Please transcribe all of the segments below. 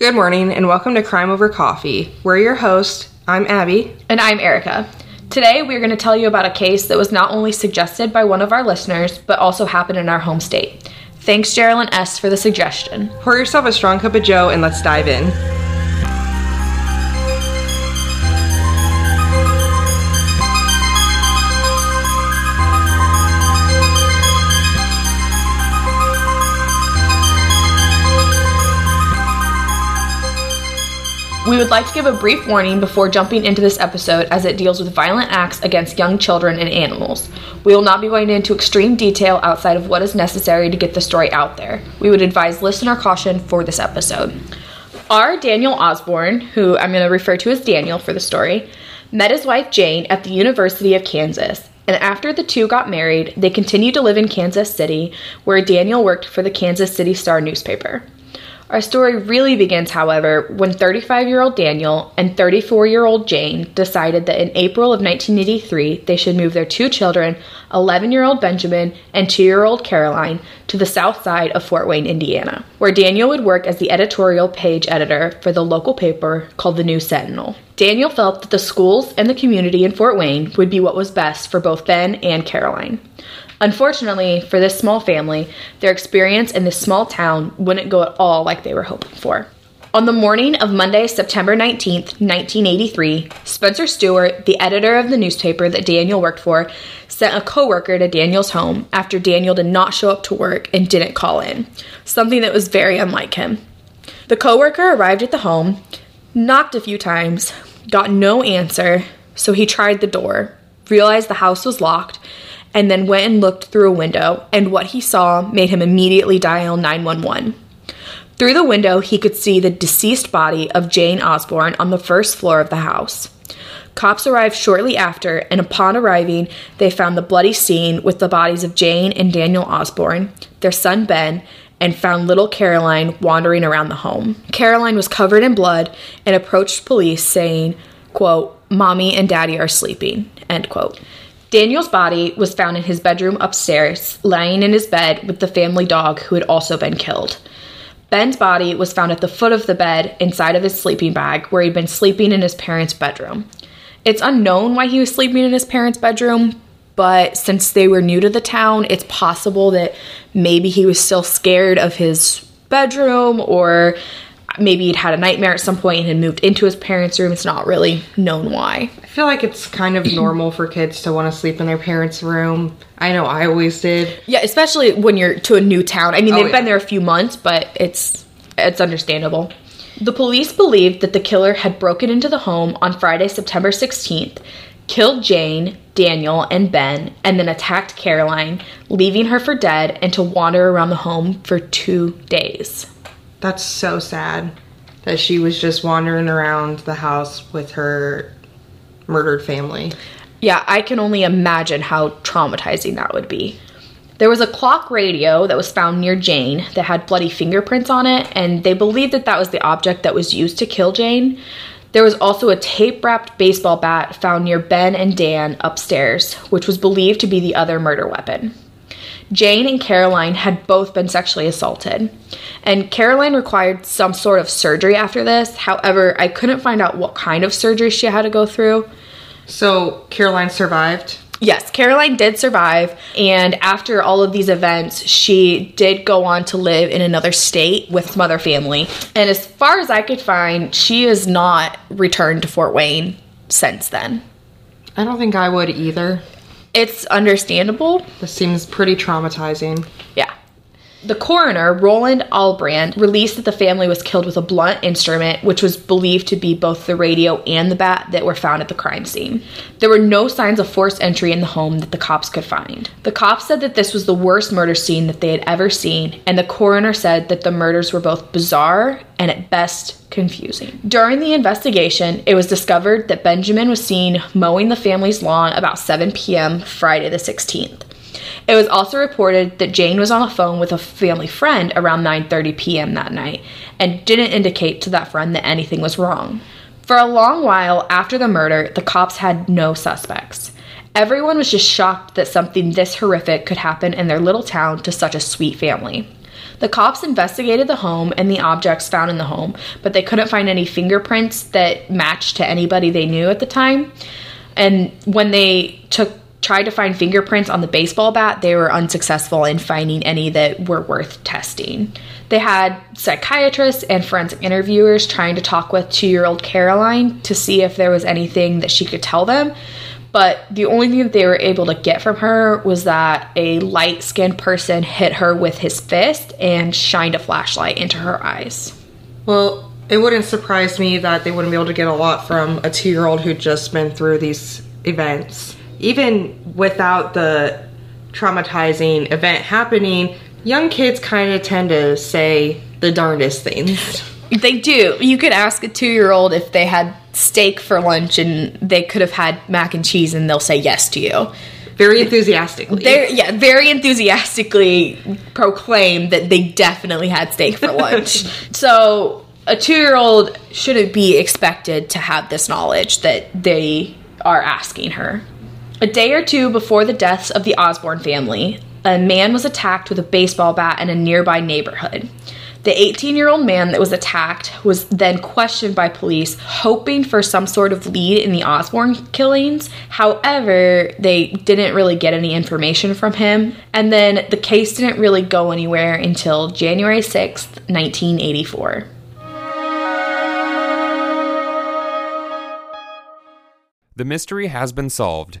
Good morning and welcome to Crime Over Coffee. We're your hosts. I'm Abby. And I'm Erica. Today, we're going to tell you about a case that was not only suggested by one of our listeners, but also happened in our home state. Thanks, Geraldine S., for the suggestion. Pour yourself a strong cup of Joe and let's dive in. We would like to give a brief warning before jumping into this episode as it deals with violent acts against young children and animals. We will not be going into extreme detail outside of what is necessary to get the story out there. We would advise listener caution for this episode. R. Daniel Osborne, who I'm going to refer to as Daniel for the story, met his wife Jane at the University of Kansas. And after the two got married, they continued to live in Kansas City, where Daniel worked for the Kansas City Star newspaper. Our story really begins, however, when 35 year old Daniel and 34 year old Jane decided that in April of 1983 they should move their two children, 11 year old Benjamin and 2 year old Caroline, to the south side of Fort Wayne, Indiana, where Daniel would work as the editorial page editor for the local paper called the News Sentinel. Daniel felt that the schools and the community in Fort Wayne would be what was best for both Ben and Caroline. Unfortunately, for this small family, their experience in this small town wouldn't go at all like they were hoping for. On the morning of Monday, September 19th, 1983, Spencer Stewart, the editor of the newspaper that Daniel worked for, sent a coworker to Daniel's home after Daniel did not show up to work and didn't call in, something that was very unlike him. The coworker arrived at the home, knocked a few times, got no answer, so he tried the door, realized the house was locked, and then went and looked through a window, and what he saw made him immediately dial 911. Through the window, he could see the deceased body of Jane Osborne on the first floor of the house. Cops arrived shortly after, and upon arriving, they found the bloody scene with the bodies of Jane and Daniel Osborne, their son Ben, and found little Caroline wandering around the home. Caroline was covered in blood and approached police saying, quote, Mommy and Daddy are sleeping, end quote. Daniel's body was found in his bedroom upstairs, lying in his bed with the family dog who had also been killed. Ben's body was found at the foot of the bed inside of his sleeping bag where he'd been sleeping in his parents' bedroom. It's unknown why he was sleeping in his parents' bedroom, but since they were new to the town, it's possible that maybe he was still scared of his bedroom or maybe he'd had a nightmare at some point and had moved into his parents' room. It's not really known why. I feel like it's kind of normal for kids to want to sleep in their parents' room. I know I always did. Yeah, especially when you're to a new town. I mean, Oh, they've yeah. been there a few months, but it's it's understandable. The police believed that the killer had broken into the home on Friday, September 16th, killed Jane, Daniel, and Ben, and then attacked Caroline, leaving her for dead and to wander around the home for 2 days. That's so sad that she was just wandering around the house with her murdered family. Yeah, I can only imagine how traumatizing that would be. There was a clock radio that was found near Jane that had bloody fingerprints on it, and they believed that that was the object that was used to kill Jane. There was also a tape wrapped baseball bat found near Ben and Dan upstairs, which was believed to be the other murder weapon. Jane and Caroline had both been sexually assaulted, and Caroline required some sort of surgery after this. However, I couldn't find out what kind of surgery she had to go through. So Caroline survived. Yes, Caroline did survive, and after all of these events, she did go on to live in another state with some other family. And as far as I could find, she has not returned to Fort Wayne since then. I don't think I would either. It's understandable. This seems pretty traumatizing. Yeah. The coroner, Roland Albrand, released that the family was killed with a blunt instrument, which was believed to be both the radio and the bat that were found at the crime scene. There were no signs of forced entry in the home that the cops could find. The cops said that this was the worst murder scene that they had ever seen, and the coroner said that the murders were both bizarre and at best confusing. During the investigation, it was discovered that Benjamin was seen mowing the family's lawn about 7 p.m. Friday the 16th. It was also reported that Jane was on the phone with a family friend around 9:30 p.m. that night and didn't indicate to that friend that anything was wrong. For a long while after the murder, the cops had no suspects. Everyone was just shocked that something this horrific could happen in their little town to such a sweet family. The cops investigated the home and the objects found in the home, but they couldn't find any fingerprints that matched to anybody they knew at the time. And when they took tried to find fingerprints on the baseball bat, they were unsuccessful in finding any that were worth testing. They had psychiatrists and forensic interviewers trying to talk with 2-year-old Caroline to see if there was anything that she could tell them. But the only thing that they were able to get from her was that a light skinned person hit her with his fist and shined a flashlight into her eyes. Well, it wouldn't surprise me that they wouldn't be able to get a lot from a two year old who'd just been through these events. Even without the traumatizing event happening, young kids kind of tend to say the darndest things. They do. You could ask a two year old if they had steak for lunch and they could have had mac and cheese and they'll say yes to you. Very enthusiastically. They're, yeah, very enthusiastically proclaim that they definitely had steak for lunch. so a two year old shouldn't be expected to have this knowledge that they are asking her. A day or two before the deaths of the Osborne family, a man was attacked with a baseball bat in a nearby neighborhood. The 18 year old man that was attacked was then questioned by police, hoping for some sort of lead in the Osborne killings. However, they didn't really get any information from him. And then the case didn't really go anywhere until January 6th, 1984. The mystery has been solved.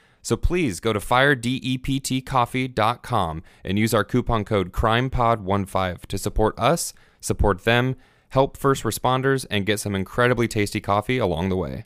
So please go to firedeptcoffee.com and use our coupon code CRIMEPOD15 to support us, support them, help first responders, and get some incredibly tasty coffee along the way.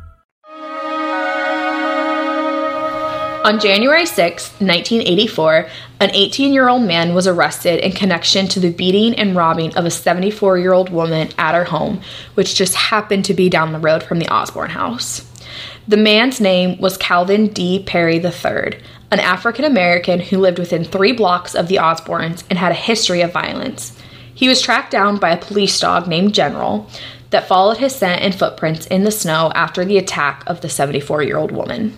On January 6, 1984, an 18 year old man was arrested in connection to the beating and robbing of a 74 year old woman at her home, which just happened to be down the road from the Osborne house. The man's name was Calvin D. Perry III, an African American who lived within three blocks of the Osbornes and had a history of violence. He was tracked down by a police dog named General that followed his scent and footprints in the snow after the attack of the 74 year old woman.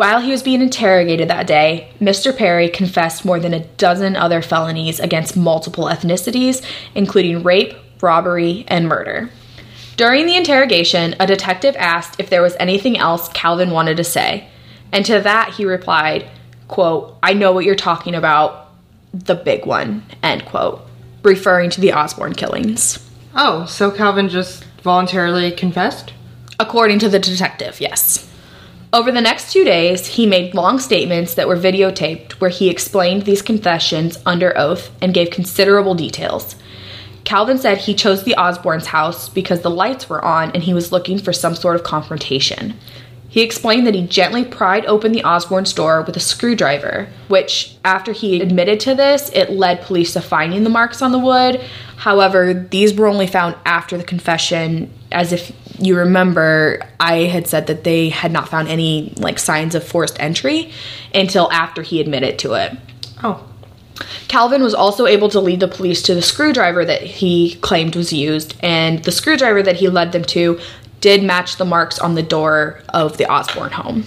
While he was being interrogated that day, Mr. Perry confessed more than a dozen other felonies against multiple ethnicities, including rape, robbery, and murder. During the interrogation, a detective asked if there was anything else Calvin wanted to say, and to that he replied, quote, I know what you're talking about, the big one, end quote, referring to the Osborne killings. Oh, so Calvin just voluntarily confessed? According to the detective, yes. Over the next two days, he made long statements that were videotaped where he explained these confessions under oath and gave considerable details. Calvin said he chose the Osborne's house because the lights were on and he was looking for some sort of confrontation. He explained that he gently pried open the Osborne's door with a screwdriver, which, after he admitted to this, it led police to finding the marks on the wood. However, these were only found after the confession, as if you remember, I had said that they had not found any like signs of forced entry until after he admitted to it. Oh. Calvin was also able to lead the police to the screwdriver that he claimed was used, and the screwdriver that he led them to did match the marks on the door of the Osborne home.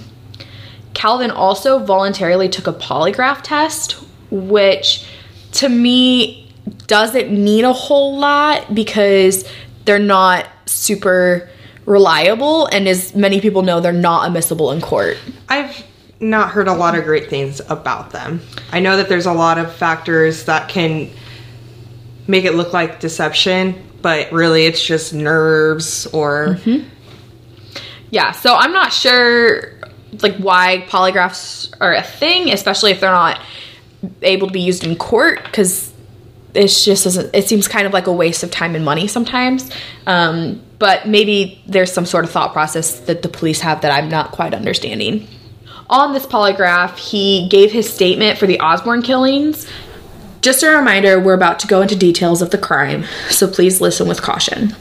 Calvin also voluntarily took a polygraph test, which to me doesn't mean a whole lot because they're not super reliable, and as many people know, they're not admissible in court. I've not heard a lot of great things about them. I know that there's a lot of factors that can make it look like deception, but really it's just nerves or mm-hmm. Yeah, so I'm not sure like why polygraphs are a thing, especially if they're not able to be used in court because it's just doesn't it seems kind of like a waste of time and money sometimes. Um, but maybe there's some sort of thought process that the police have that I'm not quite understanding. On this polygraph, he gave his statement for the Osborne killings. Just a reminder, we're about to go into details of the crime, so please listen with caution.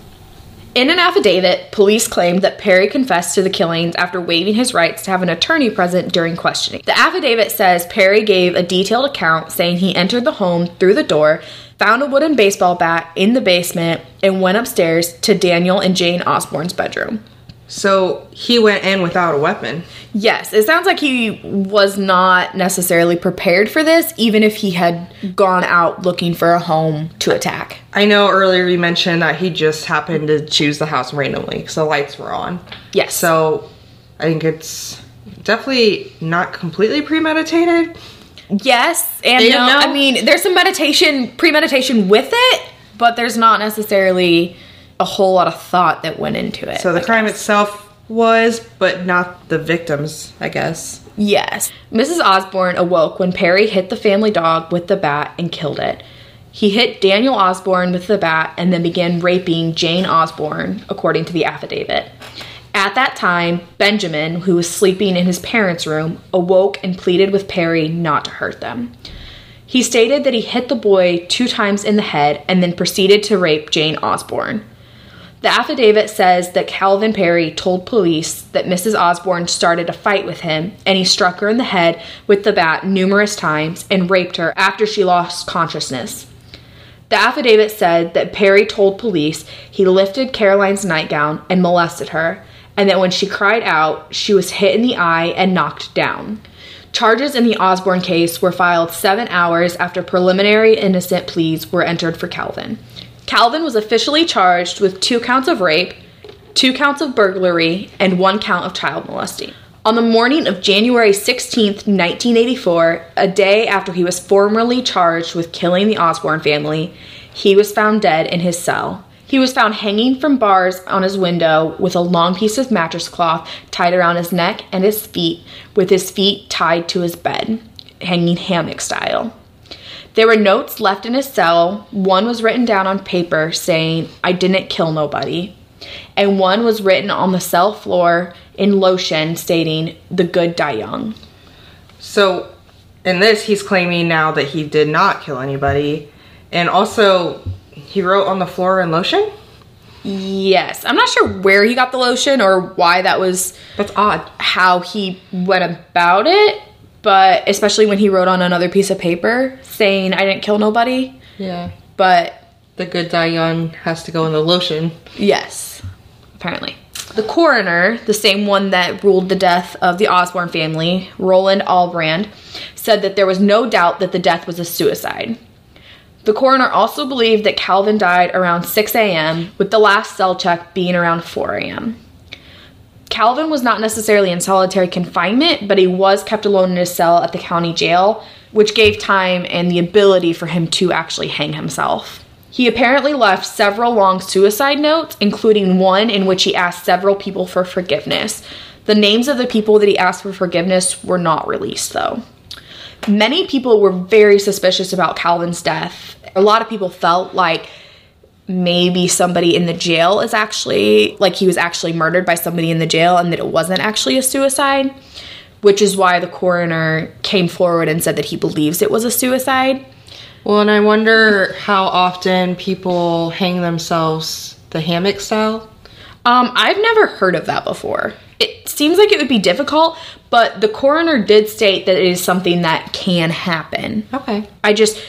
In an affidavit, police claimed that Perry confessed to the killings after waiving his rights to have an attorney present during questioning. The affidavit says Perry gave a detailed account saying he entered the home through the door, found a wooden baseball bat in the basement, and went upstairs to Daniel and Jane Osborne's bedroom. So he went in without a weapon. Yes, it sounds like he was not necessarily prepared for this, even if he had gone out looking for a home to attack. I know earlier you mentioned that he just happened to choose the house randomly because the lights were on. Yes. So I think it's definitely not completely premeditated. Yes, and no. no. I mean, there's some meditation, premeditation with it, but there's not necessarily a whole lot of thought that went into it. So the I crime guess. itself was, but not the victims, I guess. Yes. Mrs. Osborne awoke when Perry hit the family dog with the bat and killed it. He hit Daniel Osborne with the bat and then began raping Jane Osborne, according to the affidavit. At that time, Benjamin, who was sleeping in his parents' room, awoke and pleaded with Perry not to hurt them. He stated that he hit the boy two times in the head and then proceeded to rape Jane Osborne. The affidavit says that Calvin Perry told police that Mrs. Osborne started a fight with him and he struck her in the head with the bat numerous times and raped her after she lost consciousness. The affidavit said that Perry told police he lifted Caroline's nightgown and molested her, and that when she cried out, she was hit in the eye and knocked down. Charges in the Osborne case were filed seven hours after preliminary innocent pleas were entered for Calvin. Calvin was officially charged with two counts of rape, two counts of burglary, and one count of child molesting. On the morning of January 16, 1984, a day after he was formally charged with killing the Osborne family, he was found dead in his cell. He was found hanging from bars on his window with a long piece of mattress cloth tied around his neck and his feet, with his feet tied to his bed, hanging hammock style. There were notes left in his cell. One was written down on paper saying, I didn't kill nobody. And one was written on the cell floor in lotion stating, The good die young. So in this, he's claiming now that he did not kill anybody. And also, he wrote on the floor in lotion? Yes. I'm not sure where he got the lotion or why that was That's odd. how he went about it, but especially when he wrote on another piece of paper saying, I didn't kill nobody. Yeah. But The good die young has to go in the lotion. Yes, apparently. The coroner, the same one that ruled the death of the Osborne family, Roland Albrand, said that there was no doubt that the death was a suicide. The coroner also believed that Calvin died around 6 a.m., with the last cell check being around 4 a.m. Calvin was not necessarily in solitary confinement, but he was kept alone in his cell at the county jail, which gave time and the ability for him to actually hang himself. He apparently left several long suicide notes, including one in which he asked several people for forgiveness. The names of the people that he asked for forgiveness were not released, though. Many people were very suspicious about Calvin's death. A lot of people felt like maybe somebody in the jail is actually, like he was actually murdered by somebody in the jail and that it wasn't actually a suicide, which is why the coroner came forward and said that he believes it was a suicide. Well, and I wonder how often people hang themselves the hammock style. Um, I've never heard of that before. It seems like it would be difficult, but the coroner did state that it is something that can happen. Okay. I just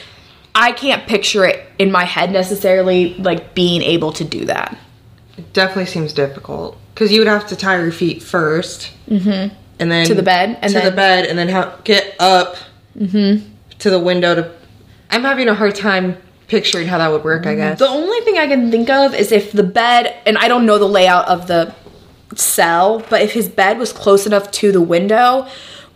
I can't picture it in my head necessarily like being able to do that. It definitely seems difficult because you would have to tie your feet 1st mm-hmm. and then To the bed, and to the then- bed, and then ha- get up Mm-hmm. to the window. To I'm having a hard time picturing how that would work. I guess. The only thing I can think of is if the bed and I don't know the layout of the cell, but if his bed was close enough to the window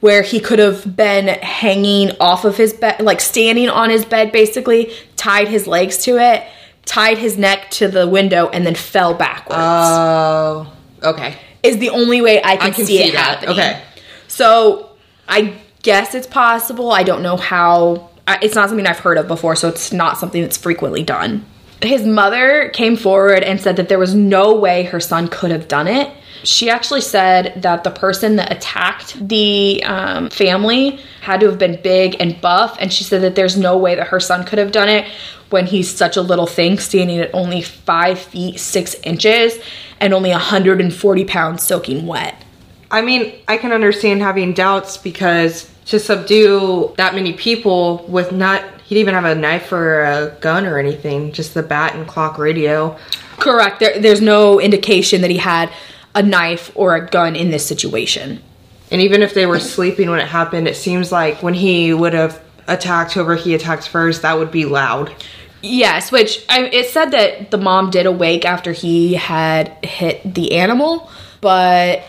where he could have been hanging off of his bed, like standing on his bed basically, tied his legs to it, tied his neck to the window, and then fell backwards. Oh, okay. is the only way I can, I can see, see it that. happening. Okay. So I guess it's possible. I don't know how. It's not something I've heard of before, so it's not something that's frequently done. His mother came forward and said that there was no way her son could have done it. She actually said that the person that attacked the um, family had to have been big and buff, and she said that there's no way that her son could have done it when he's such a little thing, standing at only five feet six inches and only 140 pounds soaking wet. I mean, I can understand having doubts because to subdue that many people with not, he didn't even have a knife or a gun or anything, just the bat and clock radio. Correct. There, there's no indication that he had a knife or a gun in this situation. And even if they were sleeping when it happened, it seems like when he would have attacked whoever he attacked first, that would be loud. Yes, which I, it said that the mom did awake after he had hit the animal, but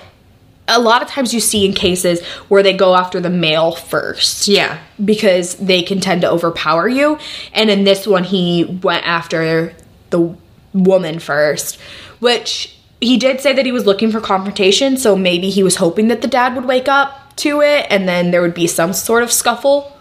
a lot of times you see in cases where they go after the male first. Yeah. Because they can tend to overpower you. And in this one, he went after the woman first, which he did say that he was looking for confrontation. So maybe he was hoping that the dad would wake up to it and then there would be some sort of scuffle.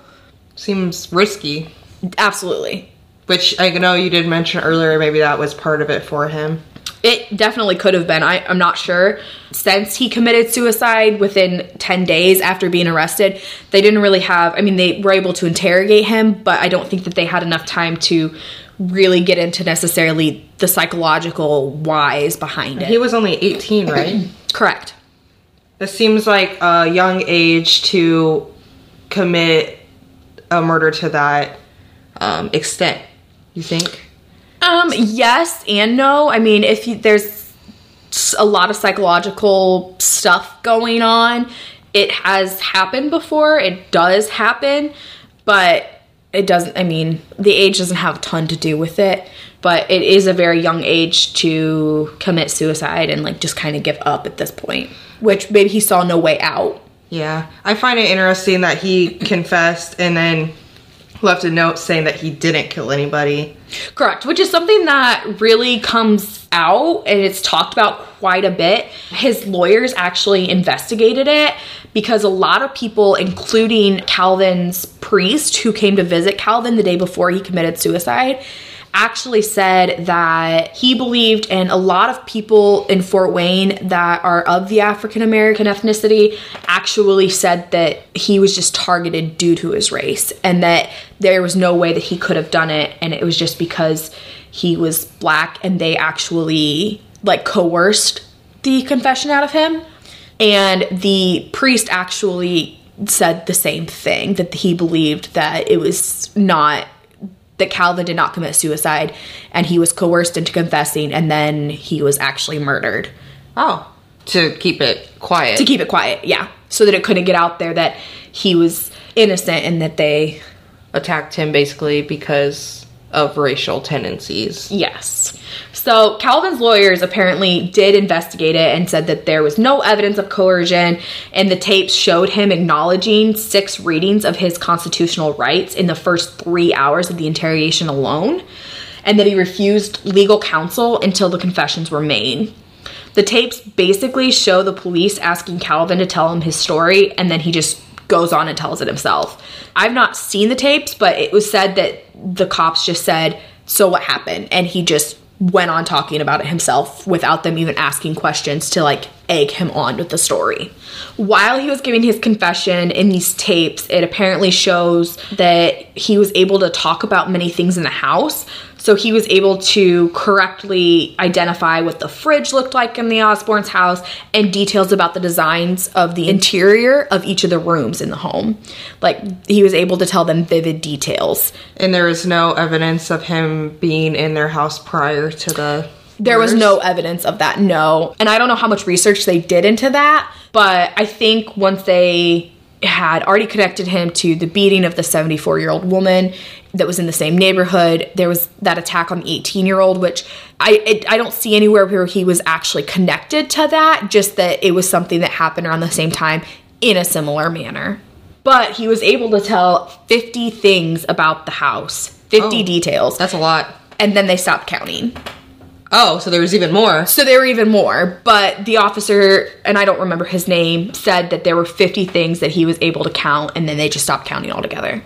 Seems risky. Absolutely. Which I know you did mention earlier, maybe that was part of it for him. It definitely could have been. I, I'm not sure. Since he committed suicide within 10 days after being arrested, they didn't really have, I mean, they were able to interrogate him, but I don't think that they had enough time to really get into necessarily the psychological whys behind it. He was only 18, right? Correct. This seems like a young age to commit a murder to that um, extent. You think? Um, yes and no. I mean, if you, there's a lot of psychological stuff going on, it has happened before. It does happen, but it doesn't. I mean, the age doesn't have a ton to do with it. But it is a very young age to commit suicide and like just kind of give up at this point. Which maybe he saw no way out. Yeah. I find it interesting that he confessed and then left a note saying that he didn't kill anybody. Correct, which is something that really comes out and it's talked about quite a bit. His lawyers actually investigated it because a lot of people, including Calvin's priest who came to visit Calvin the day before he committed suicide, actually said that he believed, and a lot of people in Fort Wayne that are of the African American ethnicity actually said that he was just targeted due to his race and that there was no way that he could have done it, and it was just because he was black and they actually like coerced the confession out of him. And the priest actually said the same thing that he believed that it was not that Calvin did not commit suicide and he was coerced into confessing and then he was actually murdered. Oh. To keep it quiet. To keep it quiet, yeah. So that it couldn't get out there that he was innocent and that they attacked him basically because of racial tendencies. Yes. So Calvin's lawyers apparently did investigate it and said that there was no evidence of coercion, and the tapes showed him acknowledging six readings of his constitutional rights in the first three hours of the interrogation alone, and that he refused legal counsel until the confessions were made. The tapes basically show the police asking Calvin to tell him his story, and then he just goes on and tells it himself. I've not seen the tapes, but it was said that the cops just said, So what happened? And he just went on talking about it himself without them even asking questions to like egg him on with the story. While he was giving his confession in these tapes, it apparently shows that he was able to talk about many things in the house. So he was able to correctly identify what the fridge looked like in the Osborne's house and details about the designs of the interior of each of the rooms in the home. Like he was able to tell them vivid details. And there is no evidence of him being in their house prior to the. There was no evidence of that, no. And I don't know how much research they did into that, but I think once they had already connected him to the beating of the 74 year old woman that was in the same neighborhood. There was that attack on the 18 year old, which I it, I don't see anywhere where he was actually connected to that. Just that it was something that happened around the same time in a similar manner. But he was able to tell 50 things about the house, 50 Oh. details, That's a lot. and then they stopped counting. Oh, so there was even more. So there were even more, but the officer, and I don't remember his name, said that there were 50 things that he was able to count, and then they just stopped counting altogether.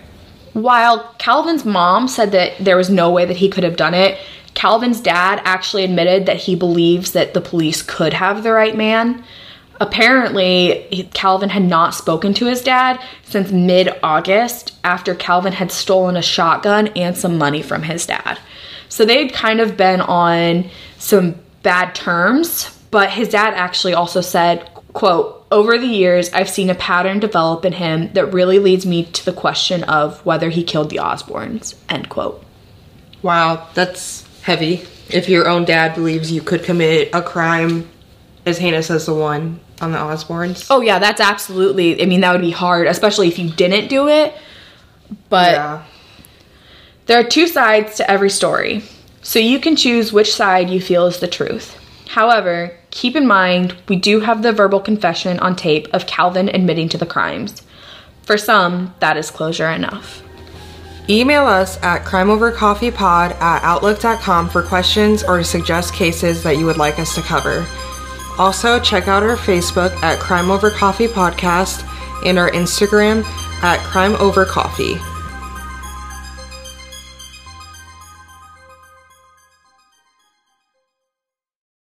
While Calvin's mom said that there was no way that he could have done it, Calvin's dad actually admitted that he believes that the police could have the right man. Apparently, Calvin had not spoken to his dad since mid August after Calvin had stolen a shotgun and some money from his dad. So they'd kind of been on some bad terms, but his dad actually also said, quote, over the years, I've seen a pattern develop in him that really leads me to the question of whether he killed the Osbornes, end quote. Wow, that's heavy. If your own dad believes you could commit a crime as heinous as the one on the Osbornes. Oh yeah, that's absolutely. I mean, that would be hard, especially if you didn't do it. But yeah. There are two sides to every story, so you can choose which side you feel is the truth. However, keep in mind we do have the verbal confession on tape of Calvin admitting to the crimes. For some, that is closure enough. Email us at crimeovercoffeepod at outlook.com for questions or to suggest cases that you would like us to cover. Also, check out our Facebook at Crime Over Coffee Podcast and our Instagram at Crime Over Coffee.